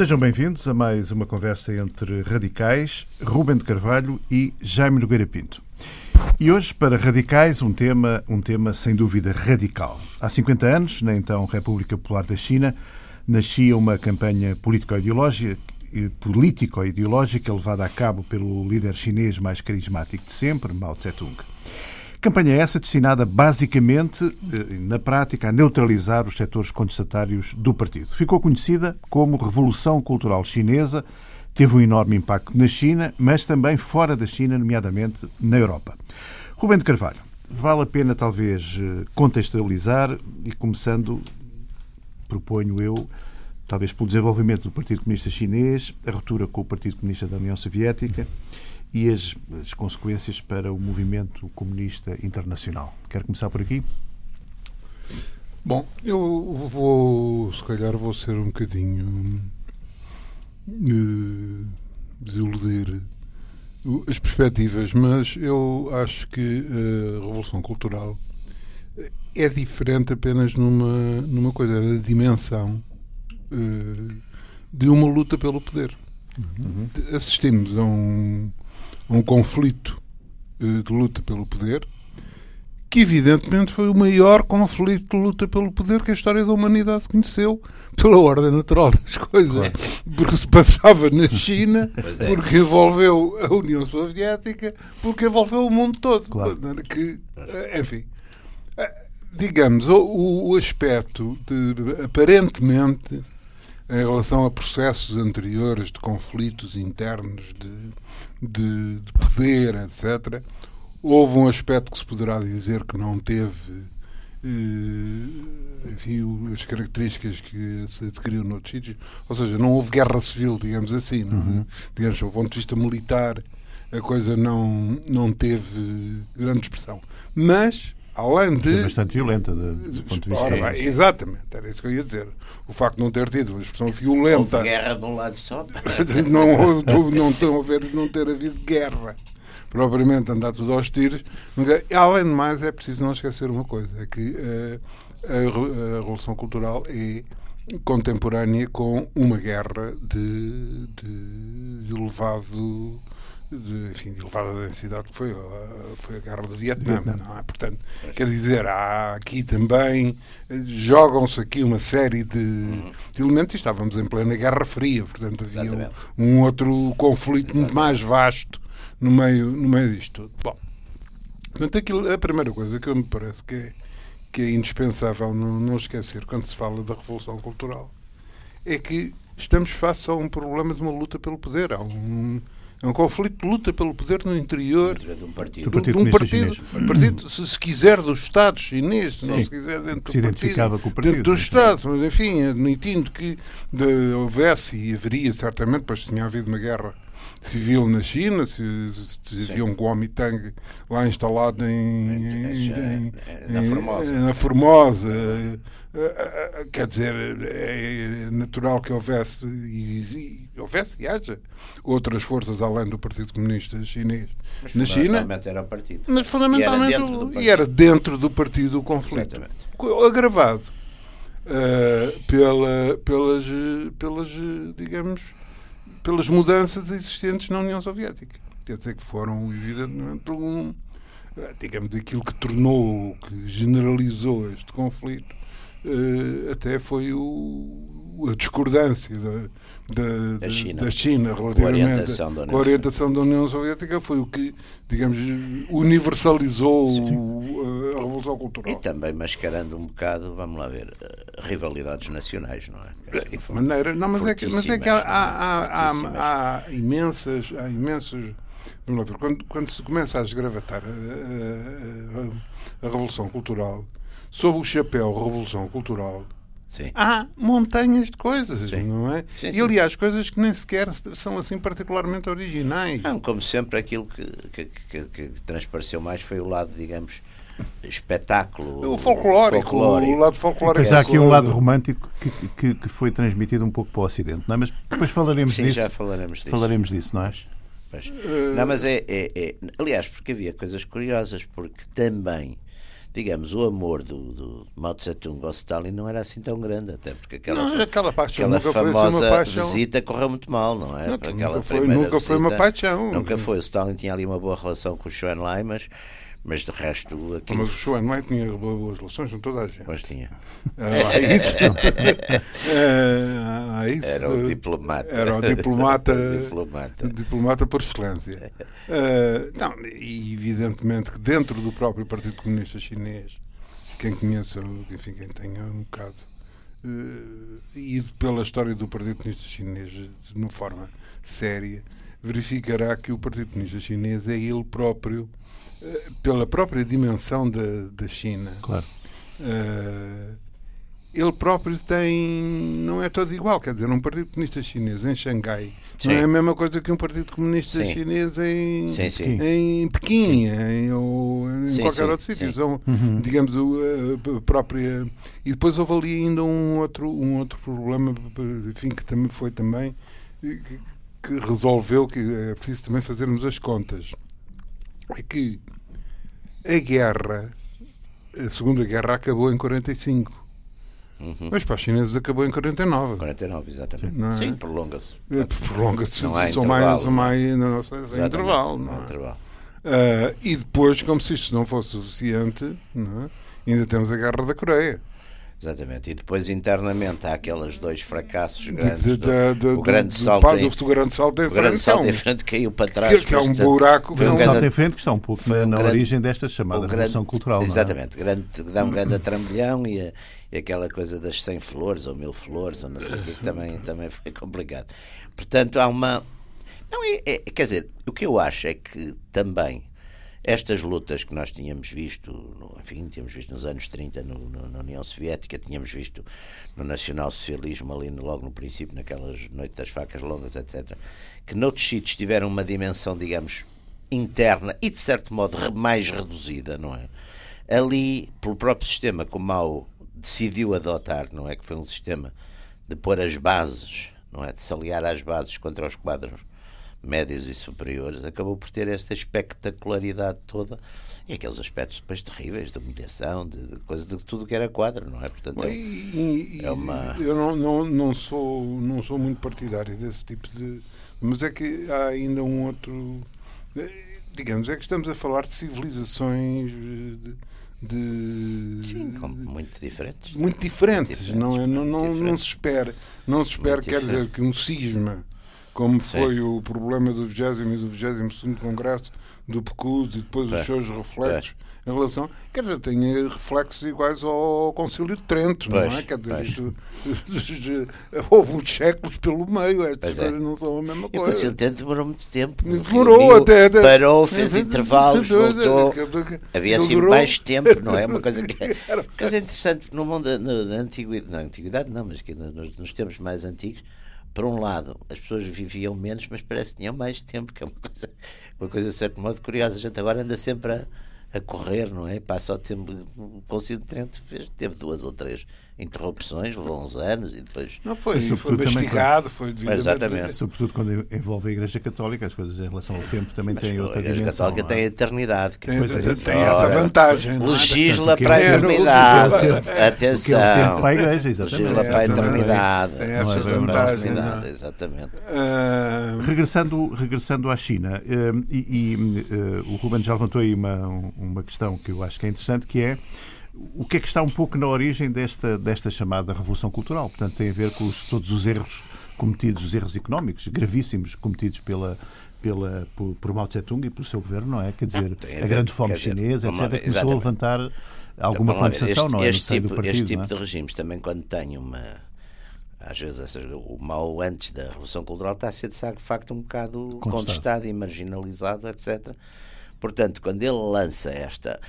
Sejam bem-vindos a mais uma conversa entre radicais, Rubem de Carvalho e Jaime Nogueira Pinto. E hoje, para radicais, um tema, um tema sem dúvida radical. Há 50 anos, na então República Popular da China, nascia uma campanha político-ideológica político-ideológica levada a cabo pelo líder chinês mais carismático de sempre, Mao Tse-tung. Campanha essa destinada basicamente, eh, na prática, a neutralizar os setores contestatários do partido. Ficou conhecida como Revolução Cultural Chinesa, teve um enorme impacto na China, mas também fora da China, nomeadamente na Europa. Rubem de Carvalho, vale a pena talvez eh, contextualizar e começando, proponho eu, talvez pelo desenvolvimento do Partido Comunista Chinês, a ruptura com o Partido Comunista da União Soviética e as, as consequências para o movimento comunista internacional. Quer começar por aqui? Bom, eu vou, se calhar, vou ser um bocadinho uh, desiludir as perspectivas, mas eu acho que a Revolução Cultural é diferente apenas numa, numa coisa, na dimensão uh, de uma luta pelo poder. Uhum. Assistimos a um, um conflito uh, de luta pelo poder, que evidentemente foi o maior conflito de luta pelo poder que a história da humanidade conheceu, pela ordem natural das coisas. Porque se passava na China, é. porque envolveu a União Soviética, porque envolveu o mundo todo. Claro. Que, eh, enfim, eh, digamos, o, o aspecto de, aparentemente em relação a processos anteriores de conflitos internos, de, de, de poder, etc., houve um aspecto que se poderá dizer que não teve eh, enfim, as características que se adquiriu noutros sítios, ou seja, não houve guerra civil, digamos assim, é? uhum. digamos, do ponto de vista militar, a coisa não, não teve grande expressão. Mas além de. Foi bastante violenta do ponto de vista. Ora, bem, exatamente, era isso que eu ia dizer. O facto de não ter tido uma expressão violenta. Houve guerra de um lado só. não, não, não, haver, não ter havido guerra. Propriamente andar tudo aos tiros. Além de mais, é preciso não esquecer uma coisa: é que uh, a, a Revolução Cultural é contemporânea com uma guerra de, de, de elevado de, enfim, de elevada densidade que foi, foi a guerra do Vietnã, é? Portanto, quer dizer, há aqui também, jogam-se aqui uma série de, uhum. de, elementos e estávamos em plena Guerra Fria, portanto havia um, um, outro conflito Exatamente. muito mais vasto no meio, no meio disto tudo. Bom, portanto, aquilo, a primeira coisa que eu me parece que é, que é indispensável não, não esquecer quando se fala da Revolução Cultural é que estamos face a um problema de uma luta pelo poder. Há um, é um conflito de luta pelo poder no interior de um partido, do partido, de um partido, partido se, se, quiser, do Estado chinês, se não se quiser dentro do se identificava partido, com o partido. Dentro do Estado, mas enfim, admitindo que de, houvesse e haveria certamente, pois tinha havido uma guerra civil na China, se, se havia um Kuomintang lá instalado em, em, em, na Formosa. Na Formosa. Eh, eh, eh, quer dizer, é natural que houvesse e, houvesse e haja outras forças além do Partido Comunista Chinês mas na China. Era o partido. Mas fundamentalmente e era dentro do, e era dentro do partido o conflito. Exatamente. Agravado uh, pela, pelas, pelas, digamos, pelas mudanças existentes na União Soviética. Quer dizer que foram, evidentemente, um, eh, digamos, aquilo que tornou, que generalizou este conflito, até foi o, a discordância da, da, da, China, da China relativamente com a, orientação da União Soviética foi o que, digamos, universalizou a Revolução Cultural. E também mascarando um bocado, vamos lá ver, eh, rivalidades nacionais, não é? De maneira, não, mas é que, mas é que há, há, há, há, imensas, há imensas vamos lá ver, quando, quando se começa a esgravatar a, a, a, a Revolução Cultural sob o chapéu Revolução Cultural Sim. há montanhas de coisas, sim. não é? Sim, e aliás, coisas que nem sequer são assim particularmente originais. Não, como sempre, aquilo que, que, que, que transpareceu mais foi o lado, digamos, espetáculo. O folclórico, folclórico. o lado folclórico. Pois há aqui um lado romântico que, que, que, foi transmitido um pouco para o Ocidente, não é? Mas depois falaremos Sim, disso. já falaremos disso. Falaremos disso, não é? Mas, não, mas é, é, é, Aliás, porque havia coisas curiosas, porque também digamos, o amor do, do Mao Tse Tung ao Stalin não era assim tão grande, até porque aquela, Não, aquela paixão aquela nunca foi assim famosa uma paixão. visita correu muito mal, não é? Não, Porque nunca aquela foi- nunca foi uma visita paixão. Nunca foi. O Stalin tinha ali uma boa relação com o Schoen Lai, mas, mas de resto aquilo. Mas o Schoen White tinha boas relações com toda a gente. Pois tinha. Ah, há isso. Ah, há isso. Era o diplomata. Era o diplomata. diplomata. diplomata por excelência. Ah, não, e evidentemente que dentro do próprio Partido Comunista Chinês, quem conheça, enfim, quem tenha um bocado eh, ido pela história do Partido Comunista Chinês de uma forma séria, verificará que o Partido Comunista Chinês é ele próprio, pela própria dimensão da, da China, Claro. eh, ele próprio tem. não é todo igual. Quer dizer, um Partido Comunista Chinês em Xangai Sim. não é a mesma coisa que um Partido Comunista Sim. Chinês em, Sim, em Pequim em, ou em qualquer outro sítio. São, digamos, o, a- a própria. E depois houve ali ainda um outro, um outro problema, enfim, que também foi também. que, que resolveu que é preciso também fazermos as contas. É que a guerra, a Segunda Guerra acabou em 45. Uhum. Mas para os chineses acabou em 49. 49, exatamente. Não é? Sim, prolonga-se. Eh, Prolonga-se, há são mais, são é? mais não sem intervalo. não é? intervalo. Ah, e depois, como se isto não fosse suficiente, não é? ainda temos a Guerra da Coreia. Exatamente. E depois internamente há aqueles dois fracassos De- grandes. de- do- da- da- o grande do- salto pá, em- grande salto em o grande frente, salto é em frente caiu para trás. que, que é um buraco. foi um Um salto em frente que está um pouco na, um na grande- origem desta chamada Revolução Cultural. é? Exatamente, grande, dá um grande trambolhão e, e aquela coisa das 100 flores ou mil flores ou não sei o que, que também, também foi complicado. Portanto, há uma. Não, é, é- quer dizer, o que eu acho é que também estas lutas que nós tínhamos visto, no, enfim, tínhamos visto nos anos 30 no- no- na União Soviética, tínhamos visto no nacionalsocialismo ali logo no princípio, naquelas noites das facas longas, etc., que noutros sítios tiveram uma dimensão, digamos, interna e de certo modo mais reduzida, não é? Ali, pelo próprio sistema que o Mao decidiu adotar, não é? Que foi um sistema de pôr as bases, não é? De se aliar às bases contra os quadros médios e superiores, acabou por ter esta espectacularidade toda e aqueles aspectos depois terríveis de humilhação, de, de coisa de tudo que era quadro, não é? Portanto, é- e- é uma- Eu não, não, não, sou, não sou muito partidário desse tipo de. Mas é que há ainda um outro. eh, Digamos, é que estamos a falar de civilizações eh, de. de- sim, com- muito diferentes. muito diferentes, Diferentes, não é? Não, muito não, não se espera, não se espera, Muito quer dizer, diferente. que um cisma, como Sim. foi o problema do 20 e do 22 Congresso do PCUD e depois os É. seus reflexos em relação, quer dizer, tem reflexos iguais ao Concílio de Trento, não Pois, é? Quer dizer, isto, houve uns séculos pelo meio, estas Pois é. coisas não são a mesma E o coisa. Conselho de Trento demorou muito tempo. Demorou até, até- Parou, fez intervalos, voltou. Havia assim Durou- mais tempo, não é? Uma coisa que uma coisa interessante no mundo na antiguidade, na antiguidade não, mas que nos, nos tempos mais antigos, por um lado, as pessoas viviam menos, mas parece que tinham mais tempo, que é uma coisa, uma coisa de certo modo curiosa. A gente agora anda sempre a, a correr, não é? Passa o tempo. O Conselho de Trento teve duas ou três interrupções, levou uns anos e depois. Não foi, Mas, foi mastigado, foi devidamente. Exatamente. Sobretudo quando envolve a Igreja Católica, as coisas em relação ao tempo também Mas têm a outra Igreja dimensão. Católica tem a é? eternidade. que Tem, é, tem- tem- tem essa vantagem. é? Legisla para a é- eternidade. é Atenção. é tempo para a Igreja, exatamente. Legisla para a eternidade. tem essa é vantagem. É? Exatamente. Ah, Regressando, regressando à China, eh, e, e, eh, o Ruben já levantou aí uma, uma questão que eu acho que é interessante, que é o que é que está um pouco na origem desta, desta chamada Revolução Cultural. Portanto, tem a ver com os- todos os erros cometidos, os erros económicos gravíssimos cometidos pela, pela, por, por Mao Tse-tung e pelo seu governo, não é? Quer dizer, tem a a, grande fome chinesa, etc., começou a levantar alguma Então, lá ver, contestação, este, não é? Este tipo, partido. este tipo não é? de regimes também quando tem uma às vezes essas- o mal antes da Revolução Cultural está a ser de facto um bocado Contestado. contestado e marginalizado, etc. Portanto, quando ele lança esta.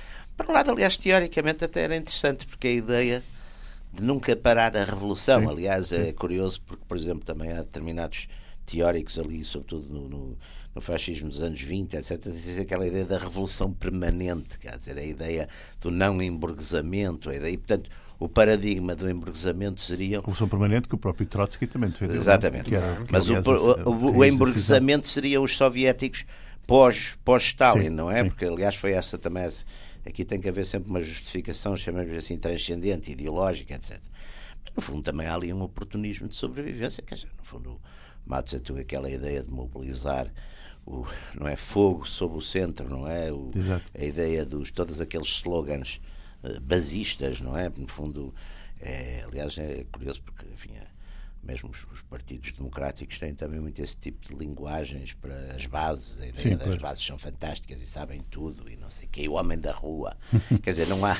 Para um lado, aliás, teoricamente até era interessante, porque a ideia de nunca parar a revolução. Sim, Aliás, é curioso porque, por exemplo, também há determinados teóricos ali, sobretudo no, no, no fascismo dos anos 20, etc., dizem aquela ideia da revolução permanente, quer dizer, a ideia do não emburguesamento, a ideia, e, portanto, o paradigma do emburguesamento seria Revolução permanente que o próprio Trotsky também defendeu. é? Exatamente. Que era- que, Mas o, aliás, o, o, emburguesamento seria os soviéticos pós, pós-Stalin, Sim, não é? sim. Porque, aliás, foi essa também essa, aqui tem que haver sempre uma justificação, chamemos assim, transcendente, ideológica, etc. Mas, no fundo, também há ali um oportunismo de sobrevivência, quer dizer, no fundo, Mao Tse-tung, aquela ideia de mobilizar o, não é, fogo sob o centro, não é? O, a ideia dos todos aqueles slogans uh, basistas, não é? No fundo, é, aliás, é curioso porque, enfim, é, mesmo os, os, partidos democráticos têm também muito esse tipo de linguagens para as bases, a ideia Sim, das bases são fantásticas e sabem tudo e não sei o que, o homem da rua. Quer dizer, não há,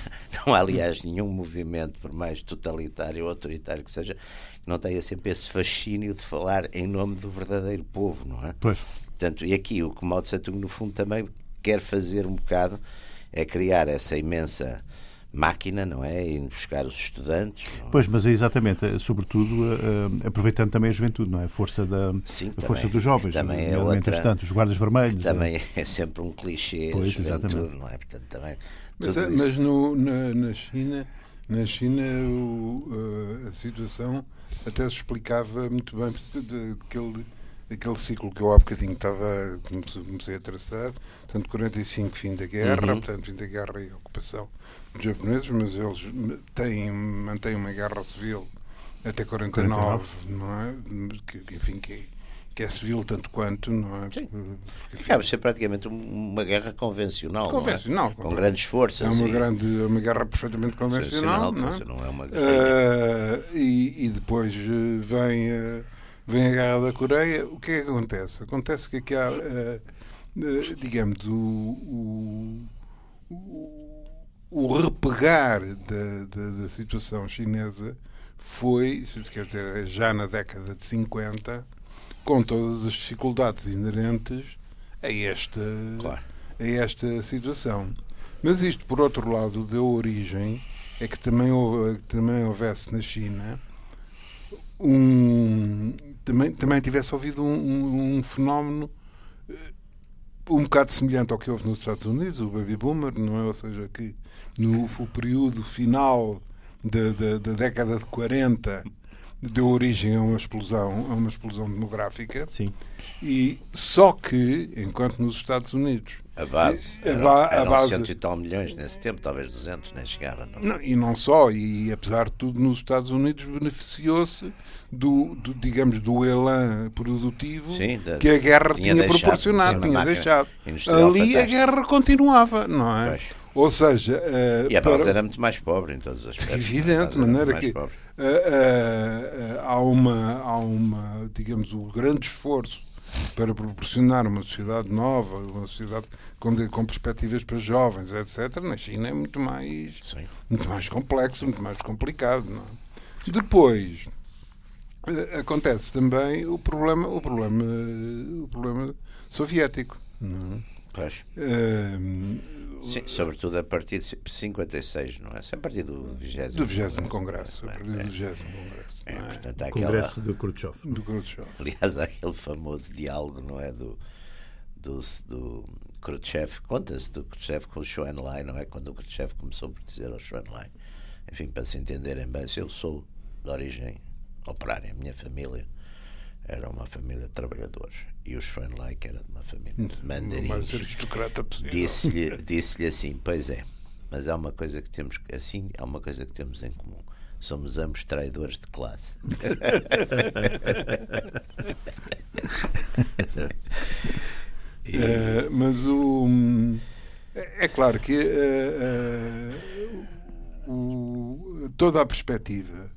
não há, aliás, nenhum movimento, por mais totalitário ou autoritário que seja, que não tenha sempre esse fascínio de falar em nome do verdadeiro povo, não é? Pois. Portanto, e aqui o que Mao Tse-tung, no fundo, também quer fazer um bocado é criar essa imensa máquina, não é? E buscar os estudantes. É? Pois, mas é exatamente, é, sobretudo uh, aproveitando também a juventude, não é? A força, da, Sim, a força dos jovens, também é outra, os guardas vermelhos. Também é, é sempre um clichê pois, a juventude, não é? Portanto, também, mas, mas no, na, na, China, na China o, uh, a situação até se explicava muito bem daquele aquele ciclo que eu há bocadinho estava, comecei a traçar, portanto 45 fim da guerra, uhum. portanto fim da guerra e ocupação japoneses, mas eles têm, mantêm uma guerra civil até 49, 49. não é? Que, enfim, que, que é civil tanto quanto, não é? Sim. Acaba de ser praticamente uma guerra convencional. Convencional. É? Com grandes forças. É uma, e... grande, uma guerra perfeitamente convencional. Não, é? não é uma guerra. Uh, e, e depois eh, vem, uh, vem a guerra da Coreia. O que é que acontece? Acontece que aqui há, uh, digamos, o, o o repegar da, da, da, situação chinesa foi, quer dizer, já na década de 50, com todas as dificuldades inerentes a esta, claro. a esta situação. Mas isto, por outro lado, deu origem a que também, houve, que também houvesse na China um. também, também tivesse ouvido um, um, um fenómeno um bocado semelhante ao que houve nos Estados Unidos, o baby boomer, não é? Ou seja, que no período final da, da, da década de 40 deu origem a uma explosão, a uma explosão demográfica. Sim. E só que, enquanto nos Estados Unidos a base, a, ba eram, a base cento e tal milhões nesse tempo, talvez 200, nem chegava. Não. não. e não só, e apesar de tudo, nos Estados Unidos beneficiou-se do, do, digamos, do elan produtivo Sim, da, que a guerra tinha, tinha proporcionado, tinha deixado. Ali a guerra continuava, não é? Pois. Ou seja. Uh, e a base para... era muito mais pobre em todos os aspectos. Evidente, de maneira que uh, uh, há, uma, há uma, digamos, um grande esforço para proporcionar uma sociedade nova, uma sociedade com, com perspectivas para jovens, etc. Na China é muito mais, Sim. muito mais complexo, muito mais complicado. É? Depois acontece também o problema, o problema, o problema soviético. Não é? Pois. Sim, sobretudo a partir de 56, não é? A partir do 20 Do 20 Congresso. A partir do 20 é. Congresso. É, é? Portanto, aquela... Congresso do Khrushchev. Do Khrushchev. Aliás, há aquele famoso diálogo, não é? Do, do, do Khrushchev, conta-se do Khrushchev com o Enlai, não é? Quando o Khrushchev começou por dizer ao Enlai, enfim, para se entenderem bem, se eu sou de origem operária, a minha família era uma família de trabalhadores e o Schweinlei, que era de uma família de mandarins, disse-lhe disse assim: Pois é, mas há uma coisa que temos assim, há uma coisa que temos em comum. Somos ambos traidores de classe. e... uh, mas o. É claro que uh, uh, o, toda a perspectiva,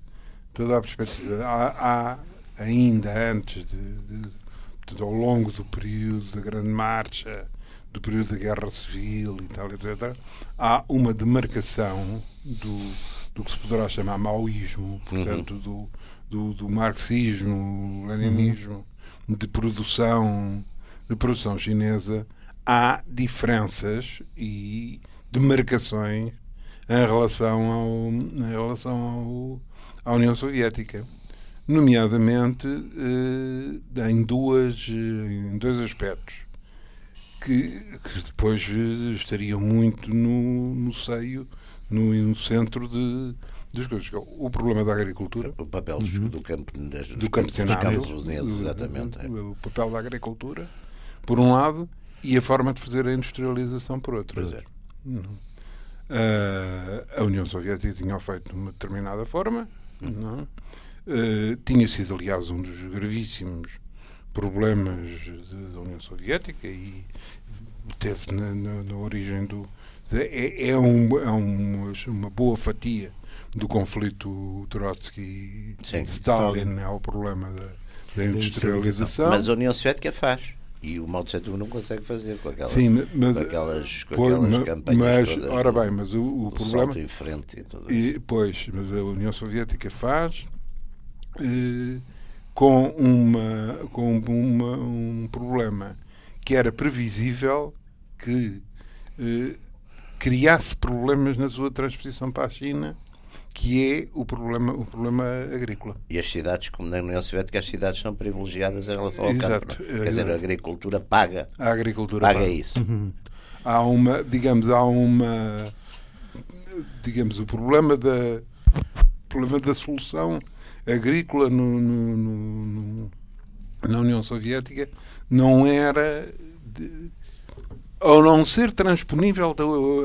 toda a perspectiva, há, há ainda antes de, de, de, ao longo do período da Grande Marcha, do período da Guerra Civil e tal, etc., há uma demarcação do, do que se poderá chamar maoísmo, portanto, uhum. do, do, do, marxismo, leninismo, uhum. de produção de produção chinesa, há diferenças e demarcações em relação, ao, em relação ao, à União Soviética nomeadamente eh, em, duas, em dois aspectos que, que depois eh, estariam muito no, no seio, no, no centro de, das coisas. É o problema da agricultura. O papel uhum. do campo das, do campo dos campos exatamente. É. O, o, papel da agricultura, por um lado, e a forma de fazer a industrialização, por outro. Pois é. Uhum. Uh, a União Soviética tinha feito de uma determinada forma, não? Uh, tinha sido, aliás, um dos gravíssimos problemas da União Soviética e teve na, na, na origem do. É, é, um, é uma, uma boa fatia do conflito Trotsky-Stalin, é o problema da, da industrialização. Mas a União Soviética faz. E o Mao Tse Tung não consegue fazer com aquelas, Sim, mas, com aquelas, com aquelas mas, campanhas mas, todas, ora bem, mas o, o problema em frente e tudo e, pois, mas a União Soviética faz eh, com uma com uma, um problema que era previsível que eh, criasse problemas na sua transposição para a China que é o problema, o problema agrícola. E as cidades, como na União Soviética, as cidades são privilegiadas em relação ao Exato. campo. É? Quer dizer, a agricultura paga, A agricultura paga paga. isso. Há uma, digamos, há uma, digamos, o problema da, o problema da solução agrícola no, no- no- na União Soviética não era de- ao não ser transponível da,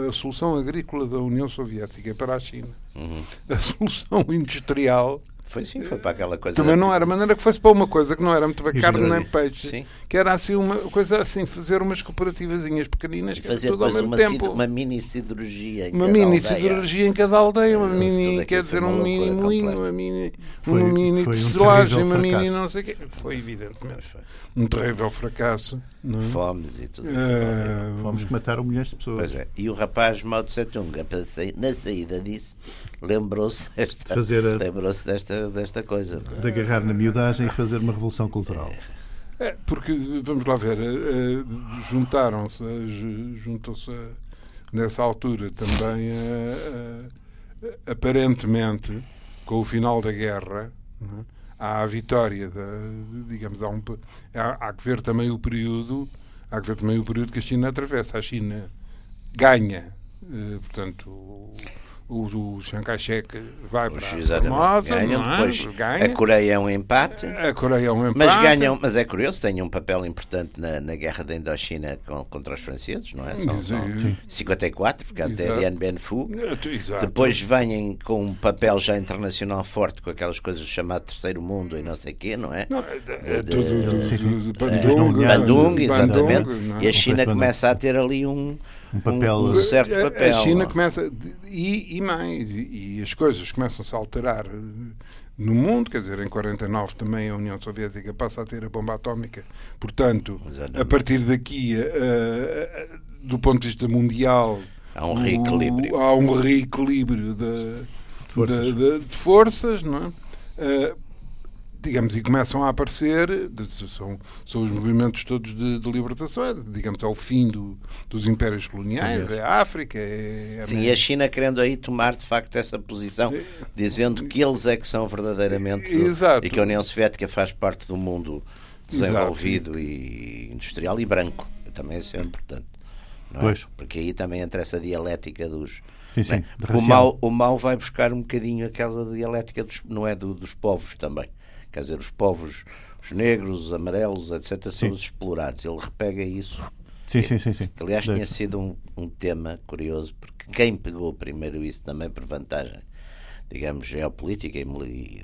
a solução agrícola da União Soviética para a China. Uhum. A solução industrial Foi sim, foi para aquela coisa. também não era, maneira que fosse para uma coisa que não era muito bem carne nem peixe, Sim. que era assim uma coisa assim, fazer umas cooperativazinhas pequeninas que fazer tudo ao mesmo uma, tempo. sid- uma mini siderurgia em Uma cada mini aldeia. siderurgia em cada aldeia, uma mini, quer dizer, um mini moinho, uma mini, Foi- uma mini um tecelagem, terrível uma mini não sei o quê. Foi evidentemente um terrível fracasso. Não é? Fomes e tudo. Eh, Vamos que mataram milhões de pessoas. Pois é. E o rapaz Mao Tse Tung, a passei- na saída disso, lembrou-se desta, De fazer a- lembrou-se desta, desta coisa. não é? De agarrar na miudagem e fazer uma revolução cultural. É, porque, vamos lá ver, eh, eh, juntaram-se, eh, juntou-se nessa altura também, aparentemente, com o final da guerra, não é? há a vitória, da, digamos, há, um, há, há que ver também o período, há que ver também o período que a China atravessa. A China ganha, portanto, o, o, o Chiang Kai-shek vai para a Exatamente. Formosa, Ganham, não é? depois ganha. a Coreia é um empate. A Coreia é um empate. Mas ganham, mas é curioso, têm um papel importante na, na guerra da Indochina com- contra os franceses, não é? São, são Sim. 54, porque até. Dien Bien Phu. Exato. Depois vêm com um papel já internacional forte com aquelas coisas chamado terceiro mundo e não sei o quê, não é? Não, é, é tudo É, Bandung, exatamente. é? E a China Bandung. começa a ter ali um, Um papel- um, um certo A- papel. A China começa. E, e mais. E, as coisas começam-se a alterar eh, no mundo. Quer dizer, em 49 também a União Soviética passa a ter a bomba atómica. Portanto, Exatamente. a partir daqui, eh, eh, do ponto de vista mundial. Há um o- reequilíbrio. Há um reequilíbrio de, forças. de, de- de forças, não é? Eh, digamos, e começam a aparecer, de- são, são os movimentos todos de, de libertação, é, digamos, ao fim do- dos impérios coloniais, é a África, é a Sim, e a China querendo aí tomar de facto essa posição, dizendo que eles é que são verdadeiramente Exato. e que a União Soviética faz parte do mundo desenvolvido e industrial e branco. Também isso é importante. não é? Pois. Porque aí também entra essa dialética dos. Sim, sim, é? o mal, o mal vai buscar um bocadinho aquela dialética dos, não é do- dos povos também. Quer dizer, os povos, os negros, os amarelos, etc., são Sim. os explorados. Ele repega isso Sim, sim, sim. sim. que, aliás, Deve. tinha sido um, um tema curioso, porque quem pegou primeiro isso também por vantagem, digamos, geopolítica e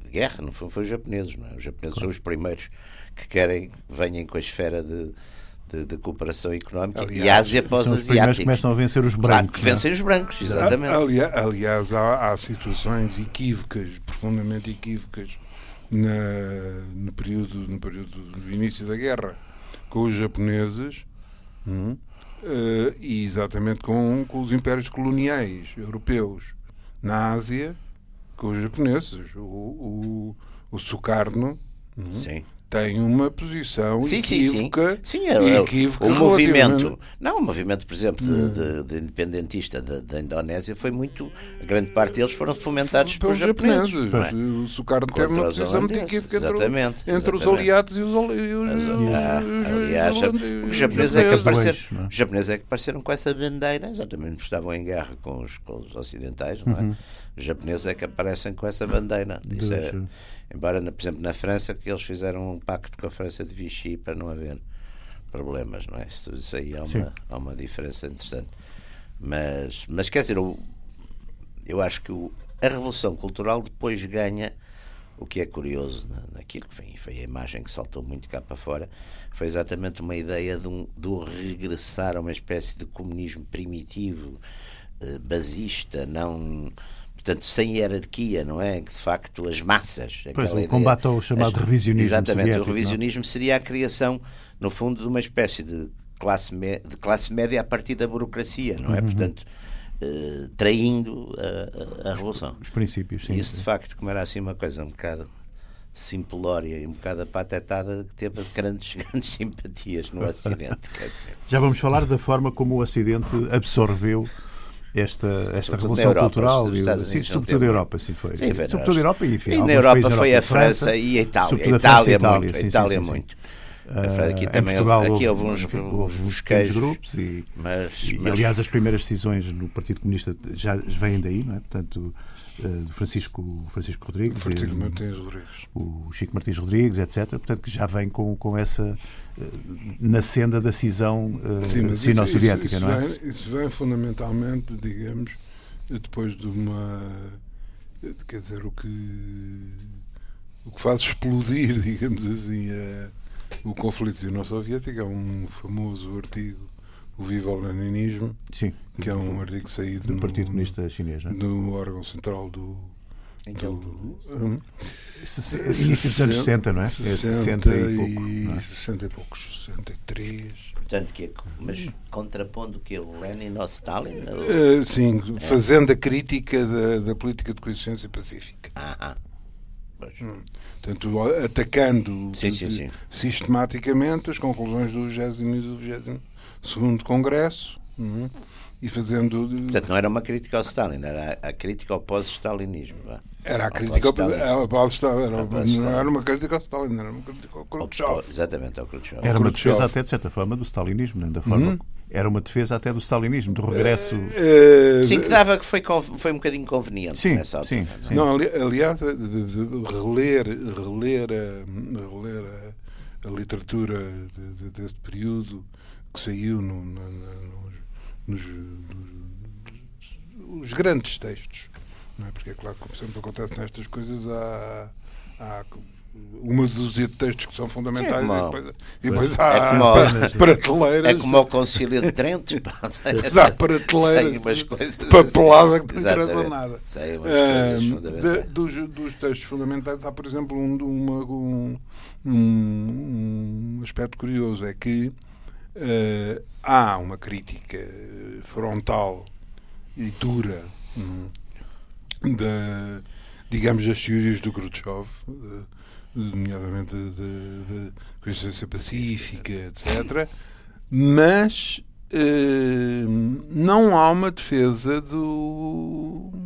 de guerra, não foi, foi os japoneses, não é? Os japoneses são os primeiros que querem, venham com a esfera de, de, de cooperação económica e Aliás, a Ásia os São os primeiros que asiáticos. começam a vencer os Claro, brancos. que não é? vencem os brancos, exatamente. Ali- aliás, há, há situações equívocas, profundamente equívocas, na- no, período, no período do início da guerra com os japoneses eh, e exatamente com, com os impérios coloniais europeus na Ásia, com os japoneses. O, o, o Sukarno hum, Sim. Tem uma posição Sim, sim, sim. equívoca. Sim, é, é, equívoca o movimento, não, o movimento, por exemplo, de, de- de independentista da, da Indonésia foi muito, a grande parte deles foram fomentados pelos pelos japoneses. japoneses. não é? O Sukarno teve Contra uma os posição muito equívoca entre, exatamente, entre os exatamente. aliados e os, hol- e os, e os- ah, os- aliás, os japoneses é que japoneses. apareceram, é? os japoneses é que apareceram com essa bandeira, exatamente, porque estavam em guerra com os, com os ocidentais, não é? Uhum. Os japoneses é que aparecem com essa bandeira. É- embora, por exemplo, na França, que eles fizeram um pacto com a França de Vichy para não haver problemas, não é? Isso, isso aí há Sim. uma, há uma diferença interessante. Mas, mas quer dizer, eu, eu acho que o, a Revolução Cultural depois ganha o que é curioso naquilo que foi, foi a imagem que saltou muito cá para fora, foi exatamente uma ideia de, um, de um regressar a uma espécie de comunismo primitivo, eh, basista, não portanto, sem hierarquia, não é? Que de facto as massas. Pois, o combate ao chamado as, revisionismo. Exatamente, o é? revisionismo não? seria a criação, no fundo, de uma espécie de classe, de classe média a partir da burocracia, não é? Uhum. Portanto, eh, traindo a, a, Revolução. Os princípios, sim. E isso, de facto, como era assim uma coisa um bocado simplória e um bocado apatetada que teve grandes, grandes simpatias no Ocidente. Já vamos falar da forma como o Ocidente absorveu esta, esta revolução Europa, cultural e, sim, sobretudo a Europa sim foi, sim, foi sobretudo a Europa e, enfim, e na Europa foi a França, França, e a Itália a Itália, Itália, muito, sim, Itália sim, muito. Uh, aqui também Portugal, aqui houve, houve uns, houve uns pequenos grupos e, mas, e, mas... aliás as primeiras decisões no Partido Comunista já vêm daí, não é? Portanto, uh, Francisco, Francisco Rodrigues, Francisco e, Martins Rodrigues, o Chico Martins Rodrigues, etc. Portanto, que já vem com, com essa na senda da cisão uh, sino-soviética, não é? Vem, isso vem fundamentalmente, digamos, depois de uma quer dizer o que o que faz explodir, digamos assim, a o conflito sino-soviético é um famoso artigo, o Viva o Leninismo, Sim, que é um artigo saído do no, Partido Comunista Chinês, é? no órgão central do. Do um, Início dos anos 60, não é? 60, é 60 e pouco. Não é? 60 e poucos, 63. Portanto, que, é mas contrapondo que o Lenin ao Stalin? Uh, sim, é. fazendo a crítica da, da política de coexistência pacífica. Ah, ah. Hum. Portanto, atacando sim, sim, sim. sistematicamente as conclusões do 20 e do 22 Congresso hum, e fazendo. Portanto, não era uma crítica ao Stalin, era a crítica ao pós-stalinismo. Era a crítica ao pós-Stalin. Não era uma crítica ao Stalin, era uma crítica ao Khrushchev. Exatamente, ao Khrushchev. Era uma defesa até, de certa forma, do stalinismo, né? da forma hum? era uma defesa até do stalinismo, do regresso. Uh, sim, que dava que foi, foi um bocadinho conveniente sim, nessa altura. Sim, sim. Não, aliás, reler, reler, a, reler a, a literatura de, de, deste período que saiu no, no, no, nos, nos, nos, grandes textos. Não é? Porque é claro que sempre acontece nestas coisas há, há uma dúzia de textos que são fundamentais Sim, é como, e depois, e depois há é como, prateleiras. É como o Concílio de Trento. há prateleiras papelada que não interessa nada. Uh, dos, dos textos fundamentais há, por exemplo, um, uma, um, um, aspecto curioso: é que uh, há uma crítica frontal e dura um, da, digamos, das teorias do Khrushchev nomeadamente de, consciência pacífica, etc. Mas eh, não há uma defesa do.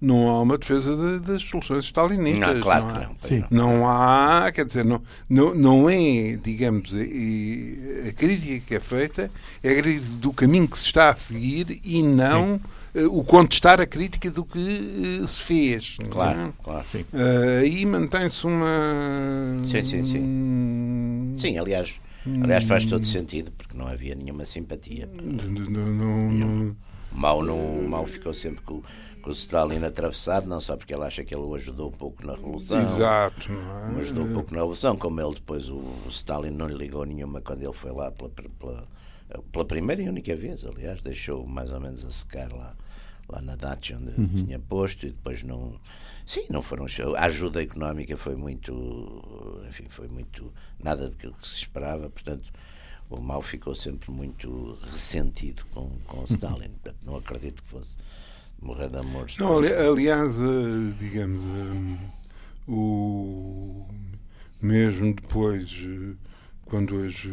Não há uma defesa de, das soluções stalinistas. Não, claro não, há, não, não. há, quer dizer, não, não, não é, digamos, a, a crítica que é feita é a crítica do caminho que se está a seguir e não. Sim eh, o contestar a crítica do que uh, se fez. Claro, claro. Sim. Uh, aí mantém-se uma. Sim, sim, sim. Sim, aliás. Aliás, faz todo sentido, porque não havia nenhuma simpatia. Não, não, não. Mal, não, mal ficou sempre com, com o Stalin atravessado, não só porque ele acha que ele o ajudou um pouco na Revolução. Exato. É? ajudou um pouco na Revolução, como ele depois, o, Stalin não lhe ligou nenhuma quando ele foi lá pela, pela pela primeira e única vez, aliás, deixou mais ou menos a secar lá, lá na Dacia onde uhum. tinha posto e depois não. Sim, não foram. A ajuda económica foi muito. Enfim, foi muito. nada daquilo que se esperava, portanto. O mal ficou sempre muito ressentido com, com o Stalin. Portanto, não acredito que fosse morrer de amor. Não, aliás, eh, digamos, um, eh, o, mesmo depois, eh, quando as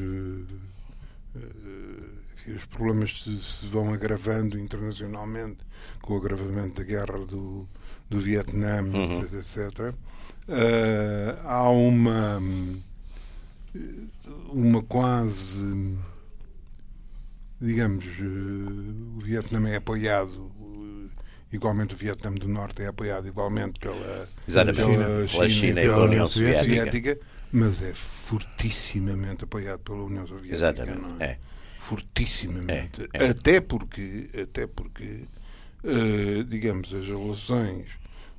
enfim, os problemas se, se, vão agravando internacionalmente com o agravamento da guerra do, do Vietnã, uhum. etc. etc. Uh, há uma uma quase digamos o Vietnã é apoiado igualmente o Vietnã do Norte é apoiado igualmente pela, Exatamente. pela, China, China, e pela União Soviética. Soviética mas é fortissimamente apoiado pela União Soviética. Exatamente. É? É. fortissimamente. É, é. Até porque, até porque uh, digamos, as relações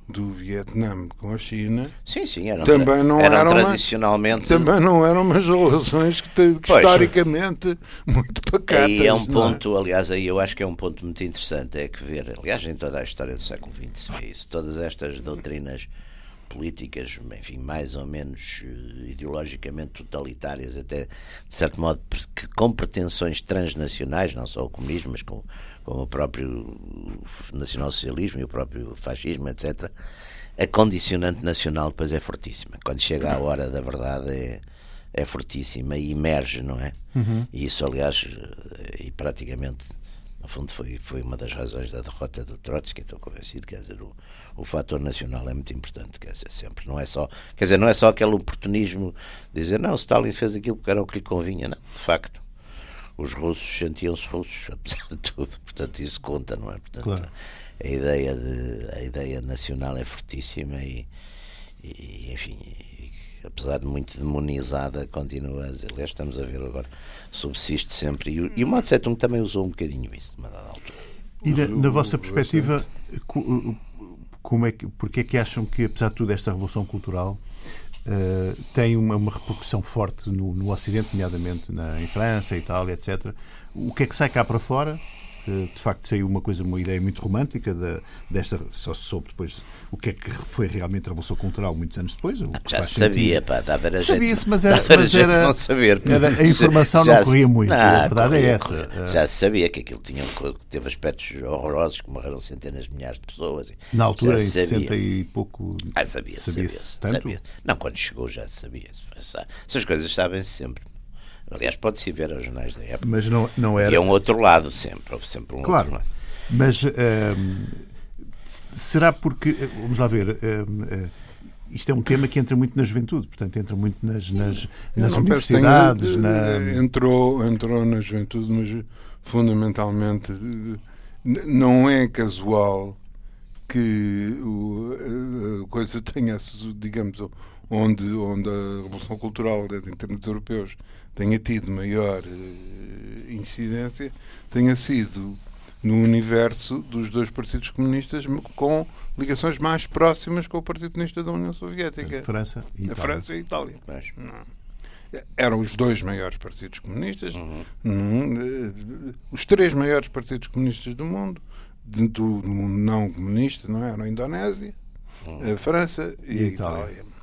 do Vietnã com a China sim, sim, eram, também não eram, eram tradicionalmente também não eram umas relações que, que pois, historicamente muito pacatas. Aí é um ponto, é? aliás, aí eu acho que é um ponto muito interessante, é que ver, aliás, em toda a história do século XX se vê isso, todas estas doutrinas políticas, enfim, mais ou menos uh, ideologicamente totalitárias, até de certo modo com pretensões transnacionais, não só o comunismo, mas com como o próprio nacionalsocialismo e o próprio fascismo, etc., a condicionante nacional depois é fortíssima. Quando chega a hora da verdade é, é fortíssima e emerge, não é? Uhum. E isso, aliás, eh, e praticamente, no fundo, foi, foi uma das razões da derrota do Trotsky, estou convencido, quer dizer, o, o fator nacional é muito importante, quer dizer, sempre, não é só, quer dizer, não é só aquele oportunismo de dizer, não, Stalin fez aquilo porque era o que lhe convinha, não, de facto os russos sentiam-se russos, apesar de tudo. Portanto, isso conta, não é? Portanto, claro. a, ideia de, a ideia nacional é fortíssima e, e enfim, e, apesar de muito demonizada, continua a Aliás, estamos a ver agora, subsiste sempre. E, e o Mao Tse também usou um bocadinho isso, de uma dada altura. E na, na vossa perspectiva, como é que, porque é que acham que, apesar de tudo, esta revolução cultural uh, tem uma, uma, repercussão forte no, no Ocidente, nomeadamente na, em França, Itália, etc. O que é que sai cá para fora? De facto saiu uma coisa, uma ideia muito romântica de, desta, só se soube depois o que é que foi realmente a Revolução Cultural muitos anos depois. já se sabia, pá, dava Sabia-se, mas era, mas era, não saber, era, a informação não corria muito, não, a verdade é corria, é essa. Corria. Já se sabia que aquilo tinha, teve aspectos horrorosos, que morreram centenas de milhares de pessoas. Na altura, em 60 e pouco, ah, sabia, sabia, sabia, sabia. Não, quando chegou já se sabia. Essas coisas sabem-se sempre. Aliás, pode-se ver aos jornais da época. Mas não, não era. E é um outro lado sempre, houve sempre um claro, outro lado. Mas hum, será porque. Vamos lá ver. Hum, isto é um tema que entra muito na juventude, portanto, entra muito nas, nas, nas universidades. Tenho, na... entrou, entrou na juventude, mas fundamentalmente não é casual que a coisa tenha, digamos, onde, onde a Revolução Cultural, em termos europeus, tenha tido maior uh, incidência, tenha sido no universo dos dois partidos comunistas com ligações mais próximas com o Partido Comunista da União Soviética. A França e Itália. A França e a Itália. Eram os dois maiores partidos comunistas, uhum. uh, os três maiores partidos comunistas do mundo, do, do mundo não comunista, não é? eram a Indonésia, uhum. a França e, e a Itália. Itália.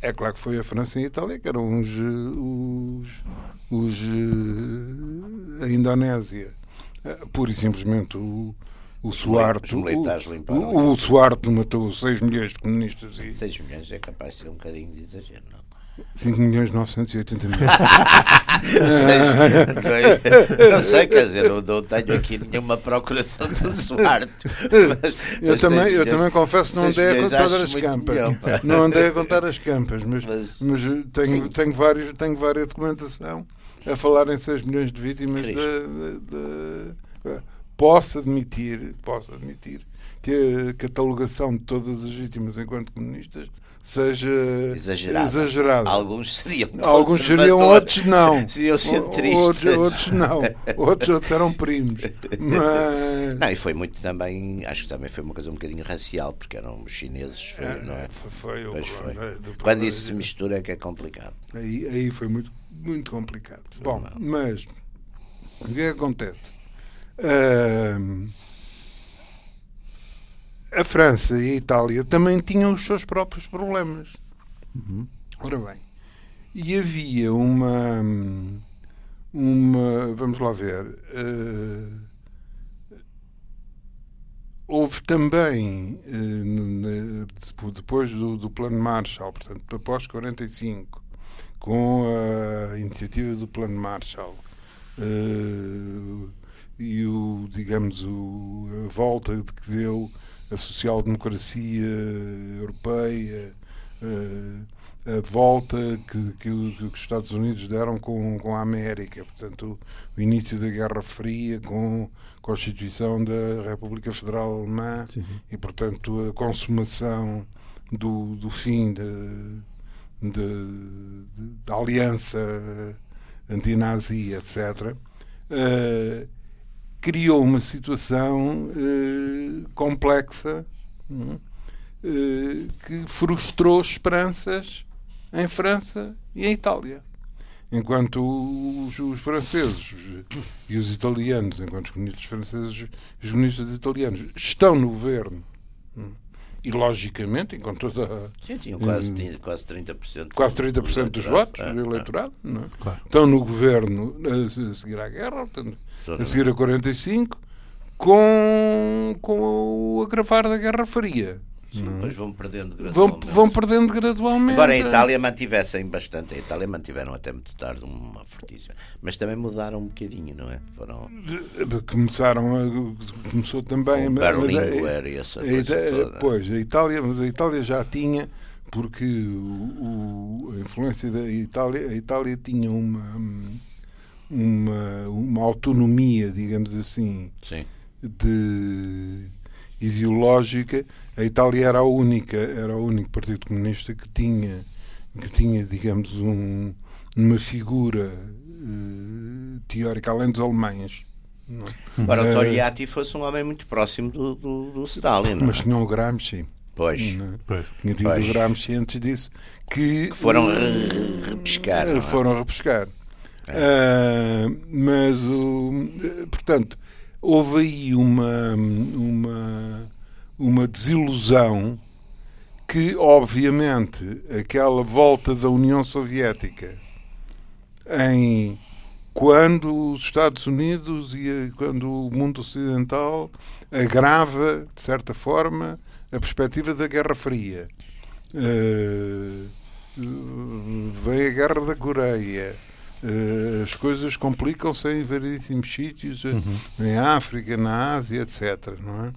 É claro que foi a França e a Itália que eram os, os, os a Indonésia. Pura e simplesmente o, o Suarte. O, o, o Suarte matou 6 milhões de comunistas. E... 6 milhões é capaz de ser um bocadinho de exagero, não? 5 milhões 980 mil. não sei, quer dizer, não, não tenho aqui nenhuma procuração do Suarte. Mas, eu, mas também, eu também confesso que não andei a contar as campas. não andei a contar as campas, mas, mas, mas tenho, tenho, vários, tenho várias documentação a falar em 6 milhões de vítimas. De, de, de, posso admitir, posso admitir que a catalogação de todas as vítimas enquanto comunistas seja exagerada. exagerada. Alguns seriam Alguns seriam, outros não. seriam centristas. Outros, outros não. Outros, outros eram primos. Mas... Não, e foi muito também, acho que também foi uma coisa um bocadinho racial, porque eram os chineses, foi, é, não é? Foi, foi, foi. Quando isso se mistura é que é complicado. Aí, aí foi muito, muito complicado. Bom, mas o que, é que acontece? Uh, a França e a Itália também tinham os seus próprios problemas. Uhum. Ora bem, e havia uma. uma vamos lá ver. Uh, houve também, uh, depois do, do, Plano Marshall, portanto, após 45, com a iniciativa do Plano Marshall. Uh, e o digamos o, a volta de que deu a social-democracia europeia, a volta que, que, que, os Estados Unidos deram com, com a América, portanto, o, o início da Guerra Fria com a Constituição da República Federal Alemã sim, sim. e, portanto, a consumação do, do fim da aliança antinazi, etc. uh, criou uma situação uh, complexa uh, que frustrou esperanças em França e em Itália. Enquanto os, os franceses e os italianos, enquanto os comunistas franceses e os comunistas italianos estão no governo e logicamente, com toda a, Sim, tinham quase, tinha quase 30%. Quase 30% dos votos do eleitorado. Não é? claro. Estão no governo a seguir à guerra, portanto, a seguir a 45, com, com o agravar da Guerra Fria. Sim, depois vão perdendo gradualmente. Vão, vão perdendo gradualmente. Embora a Itália mantivessem bastante, a Itália mantiveram até muito tarde uma fortíssima. Mas também mudaram um bocadinho, não é? Foram... Começaram a, começou também o Berlinguer e essa coisa toda. Pois, a Itália, mas a Itália já tinha, porque o, a influência da Itália, a Itália tinha uma, uma, uma autonomia, digamos assim, Sim. de ideológica, a Itália era a única, era o único partido comunista que tinha, que tinha digamos, um, uma figura uh, teórica, além dos alemães. Não. É? Embora o Togliatti fosse um homem muito próximo do, do, do Stalin. Não? É? Mas tinha o Gramsci. Pois. É? pois. Tinha tido pois. o Gramsci antes disso. Que, que foram re repescar. É? Foram repescar. É. Uh, mas, uh, portanto, houve aí uma, uma, uma desilusão que, obviamente, aquela volta da União Soviética em quando os Estados Unidos e quando o mundo ocidental agrava, de certa forma, a perspectiva da Guerra Fria. Uh, vem a Guerra da Coreia, Uh, as coisas complicam-se em variedíssimos sítios, eh, uhum. em África, na Ásia, etc. Não é?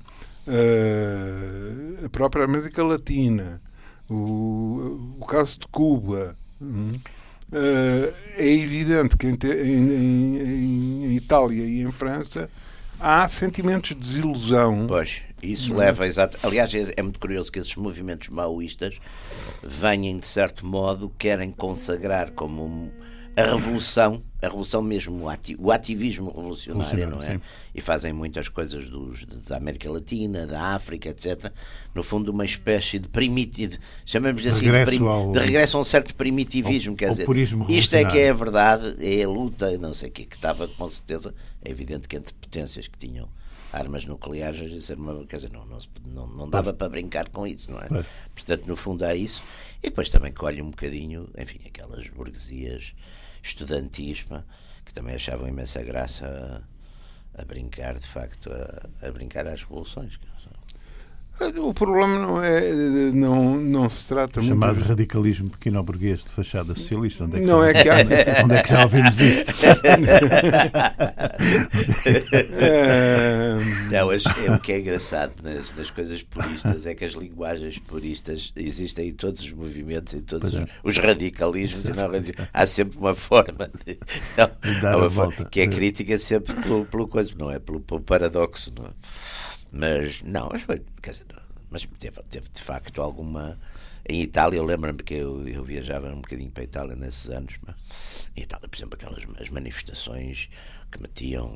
Uh, a própria América Latina, o, o caso de Cuba. Uh, é evidente que em, em, em, em, Itália e em França há sentimentos de desilusão. Pois, isso leva exato. Aliás, é, é, muito curioso que esses movimentos maoístas venham, de certo modo, querem consagrar como um a revolução, a revolução mesmo, o ativismo revolucionário, não é? Sim. E fazem muitas coisas dos, da América Latina, da África, etc. No fundo, uma espécie de primitivo, chamamos assim, regresso de, prim, ao, de regresso a um certo primitivismo, ao, quer dizer, isto é que é a verdade, é a luta, não sei o que, que estava com certeza, é evidente que entre potências que tinham armas nucleares, uma, quer dizer, não, não, não dava para brincar com isso, não é? Portanto, no fundo, há isso. E depois também colhe um bocadinho, enfim, aquelas burguesias estudantismo, que também achavam imensa graça a, a brincar, de facto, a, a brincar às revoluções. O problema não é. Não, não se trata o muito. Chamado radicalismo pequeno-burguês de fachada socialista. Onde é que, não já, é que há... onde é que já ouvimos isto? é... Não, é, o que é engraçado nas, nas, coisas puristas é que as linguagens puristas existem em todos os movimentos, em todos os, é. os, radicalismos, e não, há sempre uma forma de. Não, uma forma, que é crítica sempre pelo, pelo coisa, não é? Pelo, pelo paradoxo, não é? Mas não, mas foi, quer dizer, mas teve, teve de facto alguma. Em Itália, eu lembro-me que eu, eu, viajava um bocadinho para a Itália nesses anos. Mas, em Itália, por exemplo, aquelas as manifestações que metiam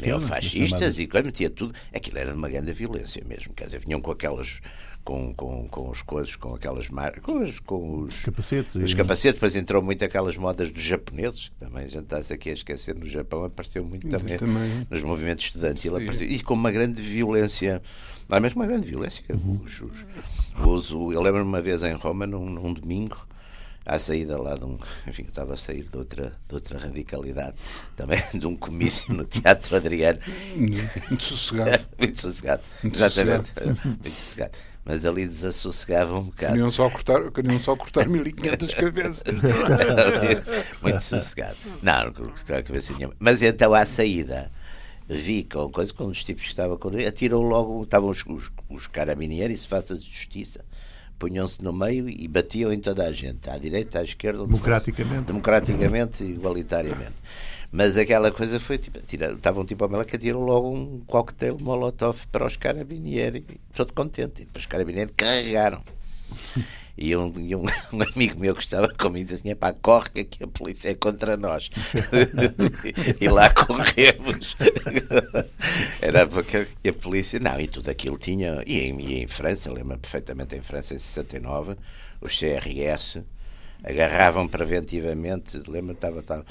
neofascistas e coisa, metia tudo. Aquilo era de uma grande violência mesmo. Quer dizer, vinham com aquelas com, com, com os coisas, com aquelas marcas, com, os, com os capacetes. Os capacetes, depois entrou muito aquelas modas dos japoneses, que também a gente está aqui a esquecer, no Japão apareceu muito também, também. nos movimentos estudantis, apareceu, e com uma grande violência, não é mesmo uma grande violência. Uhum. Os, os, os, eu lembro-me uma vez em Roma, num, num domingo, à saída lá de um. Enfim, eu estava a sair de outra, de outra radicalidade, também de um comício no Teatro Adriano. Muito sossegado. muito sossegado. Muito Exatamente. Sossegado. Muito sossegado mas ali desassossegava um bocado. Queriam só cortar, queriam só cortar 1500 cabeças. Muito sossegado. Não, não cortar a cabeça nenhuma. Mas então à saída vi com coisa, quando os tipos que estavam com ele, atirou logo, estavam os, os, os carabinieri, se faça de justiça. Punham-se no meio e batiam em toda a gente, à direita, à esquerda. Democraticamente. Fosse. Democraticamente e igualitariamente. Mas aquela coisa foi tipo, estavam tipo ao que atiram logo um coquetel molotov para os carabinieri, todo contente. E depois os carabinieri carregaram. E um, e um, um amigo meu que estava comigo disse assim: pá, corre que aqui a polícia é contra nós. e lá corremos. Era porque a polícia, não, e tudo aquilo tinha. E em, e em França, lembro perfeitamente em França, em 69, os CRS agarravam preventivamente, lembro, estava, estava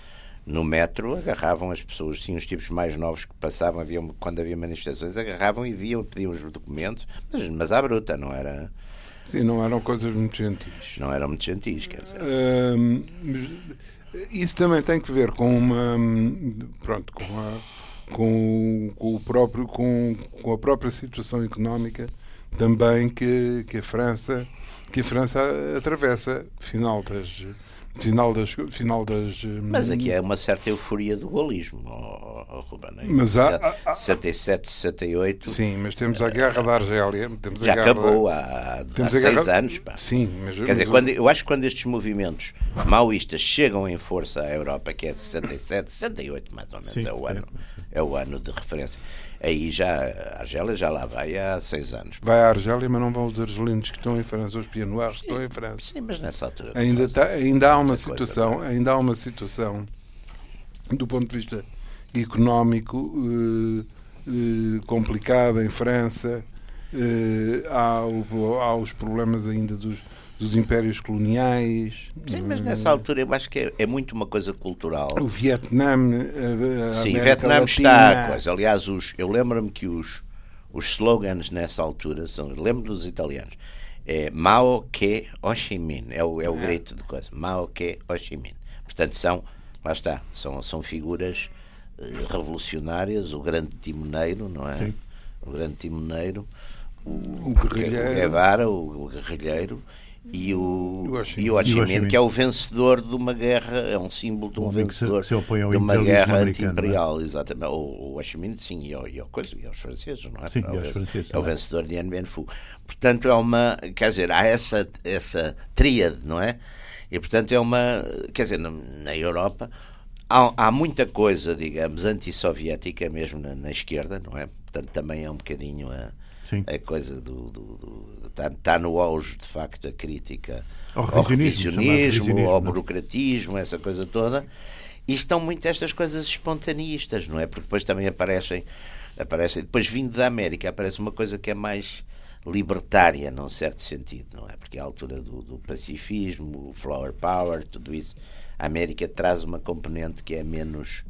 no metro, agarravam as pessoas, tinham os tipos mais novos que passavam, havia, quando havia manifestações, agarravam e viam, pediam os documentos, mas, mas à bruta, não era. Sim, não eram coisas muito gentis. Não eram muito gentis, quer dizer. Isso também tem que ver com uma. Pronto, com a, com, com o próprio, com, com a própria situação económica também que, que a França que a França atravessa final das final das final das mas aqui é uma certa euforia do golismo oh, oh, Ruben, mas há, há, 67 68 sim mas temos a guerra da Argélia temos já a guerra acabou há, há seis guerra... anos pá. sim mas, quer mas dizer quando, eu acho que quando estes movimentos maoístas chegam em força à Europa que é 67 68 mais ou menos sim, é o ano é, é o ano de referência Aí já, a Argélia já lá vai há seis anos. Vai à Argélia, mas não vão os argelinos que estão em França, os pianoares que estão em França. Sim, mas nessa altura. Ainda, tá, ainda há uma situação, coisa, ainda há uma situação, do ponto de vista económico, eh, eh, complicada em França. Eh, há, há os problemas ainda dos dos impérios coloniais. Sim, mas nessa altura eu acho que é, é muito uma coisa cultural. O Vietnã, a, a Sim, o Vietnã Latina. está. Coisa. Aliás, os, eu lembro-me que os, os slogans nessa altura são, lembro dos italianos, é Mao que Ho Chi Minh, é o, é o grito de coisa, Mao que Ho Chi Minh. Portanto, são, lá está, são, são figuras uh, revolucionárias, o grande timoneiro, não é? Sim. O grande timoneiro, o, o guerrilheiro. o Guevara, o, o guerrilheiro e o, e o Ho Chi Minh, que é o vencedor de uma guerra, é um símbolo de um, vencedor se- se opõe ao de uma guerra americano, anti-imperial, exatamente. O, o Ho Chi Minh, sim, e, ao- e, ao coisa, e aos franceses, não é? Sim, é, e o aos franceses é o vencedor de Dien Bien Phu. Portanto, é uma, quer dizer, há essa, essa tríade, não é? E portanto é uma, quer dizer, na, na Europa há, há muita coisa, digamos, antissoviética mesmo na, na esquerda, não é? Portanto, também é um bocadinho a, Sim. a coisa do. está, está no auge, de facto, a crítica Ao ao revisionismo, chamado revisionismo, revisionismo, ao é? burocratismo, essa coisa toda. E estão muito estas coisas espontaneistas, não é? Porque depois também aparecem, aparecem depois vindo da América, aparece uma coisa que é mais libertária, num certo sentido, não é? Porque à altura do, do pacifismo, o flower power, tudo isso, a América traz uma componente que é menos.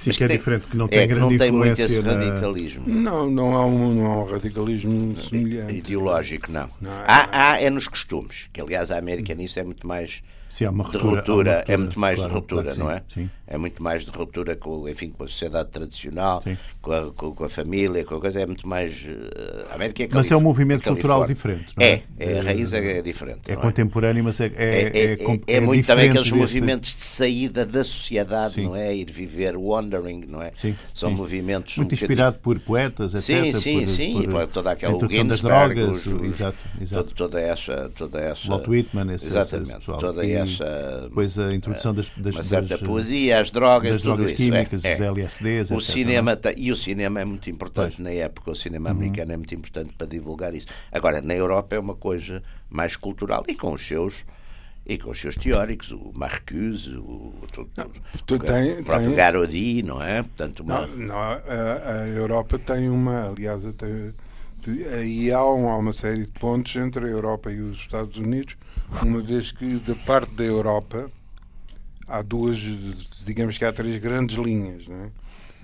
Sim, mas que é tem- diferente, que não tem é, grande não tem muito esse influência na- radicalismo Não, não há um, não há um radicalismo semelhante. ideológico, não. Não, é- há, há é nos costumes, que aliás a América nisso é muito mais Sim, há uma de ruptura, ruptura, há uma é muito mais claro, de ruptura, claro não é? sim, sim. É muito mais de ruptura com, enfim, com a sociedade tradicional, com a, com, com a família, com a coisa, é muito mais. eh, A América é Mas calif- é um movimento é cultural diferente, não é? É, é, a raiz é, é diferente. É não contemporâneo, mas é, é, É, é, é, é muito também aqueles deste- movimentos de saída da sociedade, Sim. não é? Ir viver wandering, não é? Sim, São sim. movimentos um Muito bocadinho- inspirado por poetas, etc. Sim, sim, por, sim, por, por toda aquela das Ginsberg, drogas, os- o- exato, exato. Toda, toda essa, toda essa Walt Whitman, esse, exatamente, esse toda essa Depois a introdução das, das, uma certa das, poesia, as drogas, das tudo drogas isso. químicas, é, os é. LSDs, O etc, cinema tem- e o cinema é muito importante Pois. Uhum. na época, o cinema americano é muito importante para divulgar isso. Agora, na Europa é uma coisa mais cultural e com os seus e com os seus teóricos, o Marcuse, o, o, tu o, tem- o próprio tem- Garodi, não é? Portanto, uma, Não, não, a, a Europa tem uma, aliás, tem, aí há, um- há uma série de pontos entre a Europa e os Estados Unidos, uma vez que da parte da Europa há duas, digamos que há três grandes linhas, não é?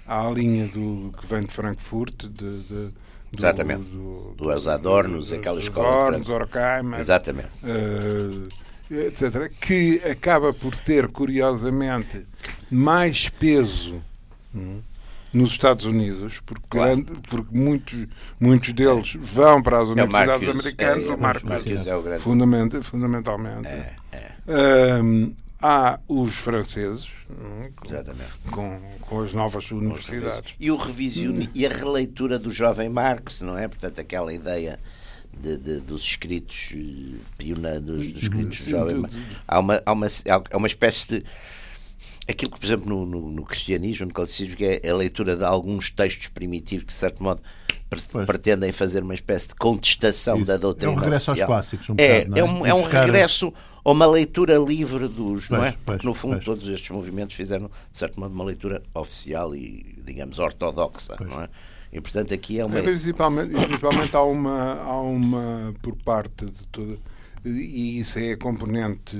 Há a linha do, que vem de Frankfurt, de, de- do, Exatamente. do, Dos Adornos, aquela escola de Adornos. Horkheimer, Exatamente. eh, etc., que acaba por ter, curiosamente, mais peso hum, nos Estados Unidos, porque, Claro. grande- porque muitos, muitos deles vão para as É universidades americanas, é, é, o Marcuse é o grande. fundamenta- fundamentalmente. É, é, Hum, há os franceses, hum, com, com, com as novas universidades. E o e a releitura do jovem Marx, não é? Portanto, aquela ideia de, de- dos escritos eh, pioneiros, dos escritos do Sim, Marx. Há uma, há, uma, há uma espécie de. Aquilo que, por exemplo, no, no, no cristianismo, no catolicismo, que é a leitura de alguns textos primitivos que, de certo modo, pretendem fazer uma espécie de contestação Isso. da doutrina É um regresso oficial. aos clássicos, um é, bocado, não é? é um, é um regresso a uma leitura livre dos, não Pois, é? pois, Porque, no fundo, pois. todos estes movimentos fizeram, de certo modo, uma leitura oficial e, digamos, ortodoxa, não é? E, portanto, aqui é uma... É, principalmente, principalmente há uma, há uma por parte de toda e isso é a componente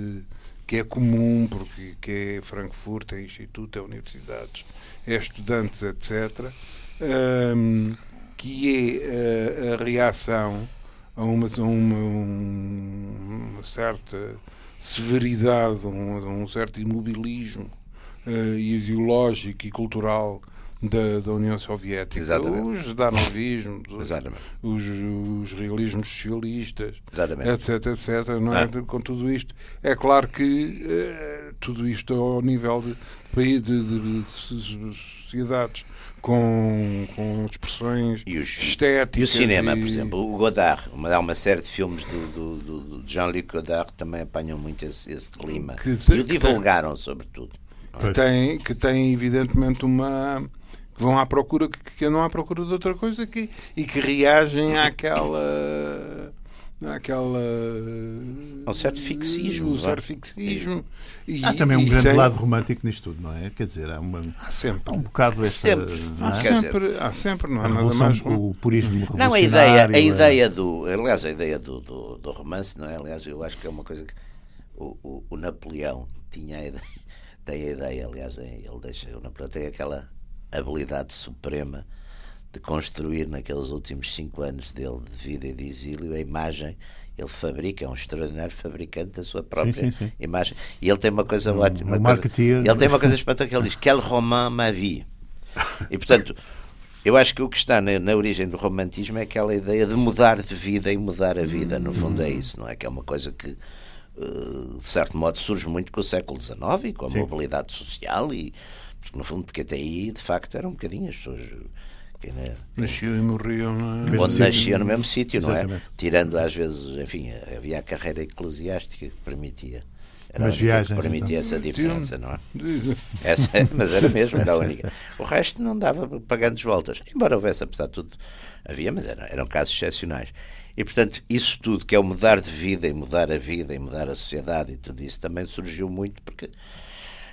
que é comum porque que é Frankfurt, é instituto, é universidades, é estudantes, etc. hum, que é eh, a reação a uma, a uma, um- uma certa severidade, um, um certo imobilismo eh, ideológico e cultural da, da União Soviética. Exatamente. Os danovismos, os, os, os realismos socialistas, Exatamente. etc, etc. Não é? Ah. Com tudo isto, é claro que eh, tudo isto ao nível de, paí- de, de- de sociedades com, com expressões E, os, estéticas. e o cinema, e- por exemplo, o Godard, uma, há uma série de filmes do, do, do- Jean-Luc Godard que também apanham muito esse, esse clima. Que- e o que tem- divulgaram, sobretudo. que tem, que tem evidentemente uma que vão à procura que, que andam à procura de outra coisa que, e que reagem àquela àquela Ao certo fixismo, um certo fixismo e, Há também um grande sem- lado romântico nisto tudo, não é? Quer dizer, há, uma, há sempre há um bocado essa. Sempre. não há é? Dizer, sempre há sempre não A há nada revolução, mais o purismo Não, a ideia, a é- ideia do. Aliás, a ideia do, do, do romance, não é? Aliás, eu acho que é uma coisa que. O, o, o Napoleão tinha a ideia, tem a ideia, aliás, é- ele deixa. O Napoleão tem aquela habilidade suprema de construir naqueles últimos cinco anos dele de vida e de exílio a imagem. Ele fabrica, é um extraordinário fabricante da sua própria sim, sim. imagem. E ele tem uma coisa ótima. um coisa-. Ele tem uma coisa espantosa que ele diz: Quel roman ma vie? E portanto, eu acho que o que está na, na origem do romantismo é aquela ideia de mudar de vida e mudar a vida. No fundo, é isso, não é? Que é uma coisa que, eh, de certo modo, surge muito com o século XIX e com a Sim. mobilidade social. E, no fundo, porque até aí, de facto, eram um bocadinho as pessoas. Que, né, nasciam e morriam é? Mesmo onde sítio. nascia no mesmo sítio, não é? Tirando às vezes, enfim, havia a carreira eclesiástica que permitia. Era Mas viagens, que permitia então. essa diferença, não é? Essa, mas era mesmo, era a única. O resto não dava para grandes voltas. Embora houvesse, apesar de tudo, havia, mas era, eram casos excepcionais. E, portanto, isso tudo, que é o mudar de vida e mudar a vida e mudar a sociedade e tudo isso, também surgiu muito porque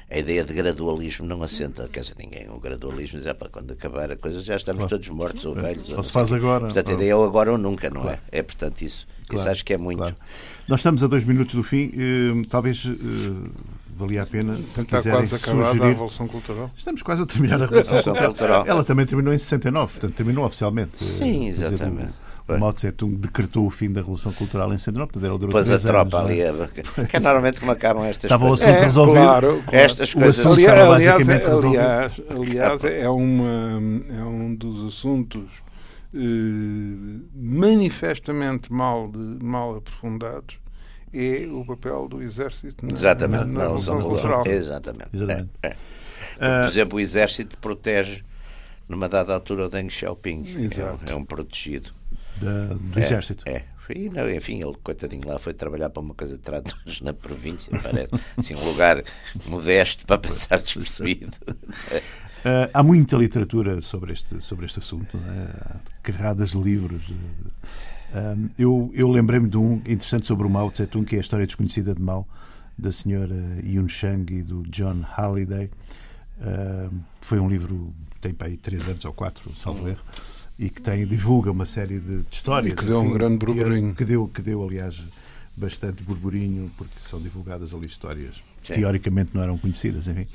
a ideia de gradualismo não assenta, quer dizer, ninguém. O gradualismo já para quando acabar a coisa já estamos todos mortos ou velhos. Ou não se faz quê. agora, Portanto, a ou- ideia é o agora ou nunca, não é? É, portanto, isso. Isso Claro, acho que é muito. claro. Nós estamos a dois minutos do fim. eh, talvez eh, valia a pena, se Está quiserem quase acabada a sugerir. Revolução Cultural. Estamos quase a terminar a Revolução Cultural. Ela também terminou em 69, portanto, terminou oficialmente. Sim, Eh, quer dizer, O, o Mao Tse-tung decretou o fim da Revolução Cultural em 69, portanto, ela durou Depois a tropa anos, ali, é? a- que é normalmente como acabam estas Estava o coisas. assunto É, resolvido. claro, claro. Estas O coisas. assunto Aliás, estava aliás, basicamente resolvido. aliás, aliás, é, uma, é um dos assuntos eh, manifestamente mal, de- mal aprofundados é o papel do exército na, Exatamente, na, na na Revolução Cultural. Exatamente. Exatamente. É, é. Por exemplo, o exército protege, numa dada altura, o Deng Xiaoping. É um- Exato. É, um protegido. Da- do É, Exército. É. E, não, enfim, ele, coitadinho, lá foi trabalhar para uma coisa de tratores na província, parece. Assim, um lugar modesto para passar despercebido. Ah, há muita literatura sobre este, sobre este assunto, é? há carradas de livros. Ah, eu eu lembrei-me de um interessante sobre o Mao Tse-tung, que é a história desconhecida de Mao, da senhora Yun Shang e do John Halliday. Ah, foi um livro tem para aí três anos ou quatro, salvo erro, e que tem, divulga uma série de, de histórias. E que deu um grande que- burburinho. Que deu, que deu, aliás, bastante burburinho, porque são divulgadas ali histórias que Sim. teoricamente não eram conhecidas, enfim.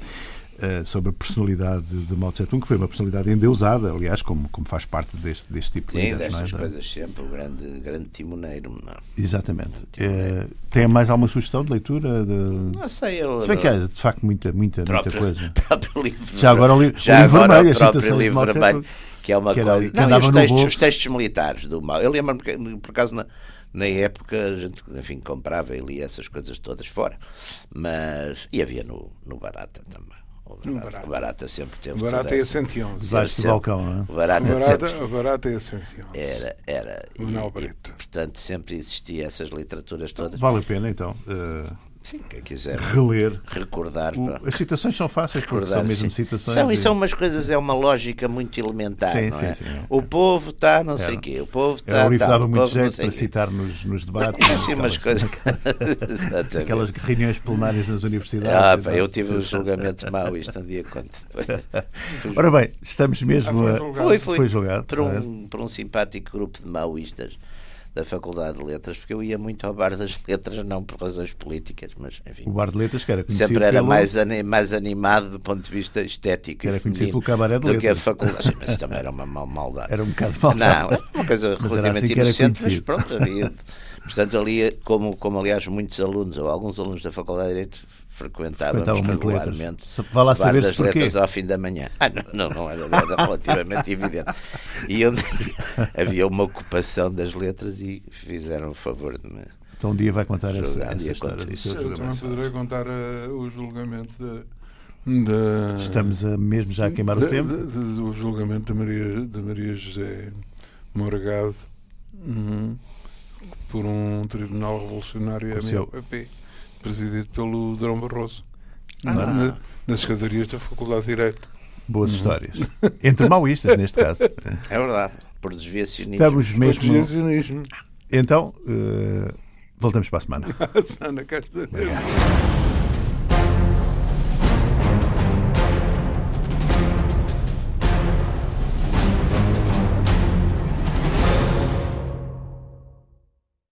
eh, sobre a personalidade de Mao Tse-tung, que foi uma personalidade endeusada, aliás, como, como faz parte deste, deste tipo de Sim, líderes. não é? destas Da- coisas sempre, o grande, grande timoneiro. Não, Exatamente. Eh, tem mais alguma sugestão de leitura? De... não sei, ele. Se bem que há, de facto, muita, muita, muita coisa. próprio livro. Já agora o li- já o livro agora vermelho, o as próprio citações de livro Mao que é uma que era- coisa. que não, e os textos, os textos militares do Mao. Eu lembro-me que, por acaso, na, na época, a gente, enfim, comprava e lia essas coisas todas fora. Mas. E havia no, no Barata também. O Barata, Barata. Barata sempre teve. O barato toda é a essa- 111. Debaixo do balcão, não é? O Barata, O barato, sempre. o barato é a 111. Era, era. E, e, Brito. portanto, sempre existia essas literaturas todas. Vale a pena, então. eh, Sim, quem quiser reler. recordar. O- as citações são fáceis, porque Recordar, são mesmo sim. citações. São, e são umas coisas, é uma lógica muito elementar. Sim, não sim, é? sim. O povo está não sei Era. o quê, o povo está. livro tal, dava muito povo jeito sei para quê. citar nos, nos debates. É assim umas aquelas, coisas. Exatamente. aquelas reuniões plenárias nas universidades. Ah, pá, tal. eu tive um julgamento mau, isto um dia conto. Ora bem, estamos mesmo Ah, foi a. julgado. Foi, foi. Foi julgado. Por um, por um simpático grupo de maoístas da Faculdade de Letras, porque eu ia muito ao bar das letras, não por razões políticas, mas enfim. O Bar de Letras, que era conhecido Sempre era pelo- mais, ani- mais animado do ponto de vista estético Era conhecido pelo cabaré de do que a letras. faculdade. Sim, mas também era uma mal- maldade. Era um bocado mal. Não, uma coisa Mas era relativamente assim inocente, mas pronto, havia. Portanto, ali, como, como aliás muitos alunos, ou alguns alunos da Faculdade de Direito, frequentávamos regularmente Vá lá o saber-se das porquê. letras ao fim da manhã. Ah, não, não, não era, era relativamente evidente. E onde havia uma ocupação das letras e fizeram o favor de me. Então um dia vai contar essa, essa dia história conta do seu Eu também poderei contar eh, o julgamento da. da Estamos a, mesmo já a queimar o da- tempo. do julgamento da Maria, da Maria José Morgado hum, por um tribunal revolucionário O seu- MLPP, presidido pelo Drão Barroso, Ah. na- na- nas escadarias da Faculdade de Direito. Boas histórias. Entre maoístas, neste caso. É verdade, por desviacionismo. Estamos mesmo. Protecionismo. Então, eh, voltamos para a semana. A semana cá estaremos.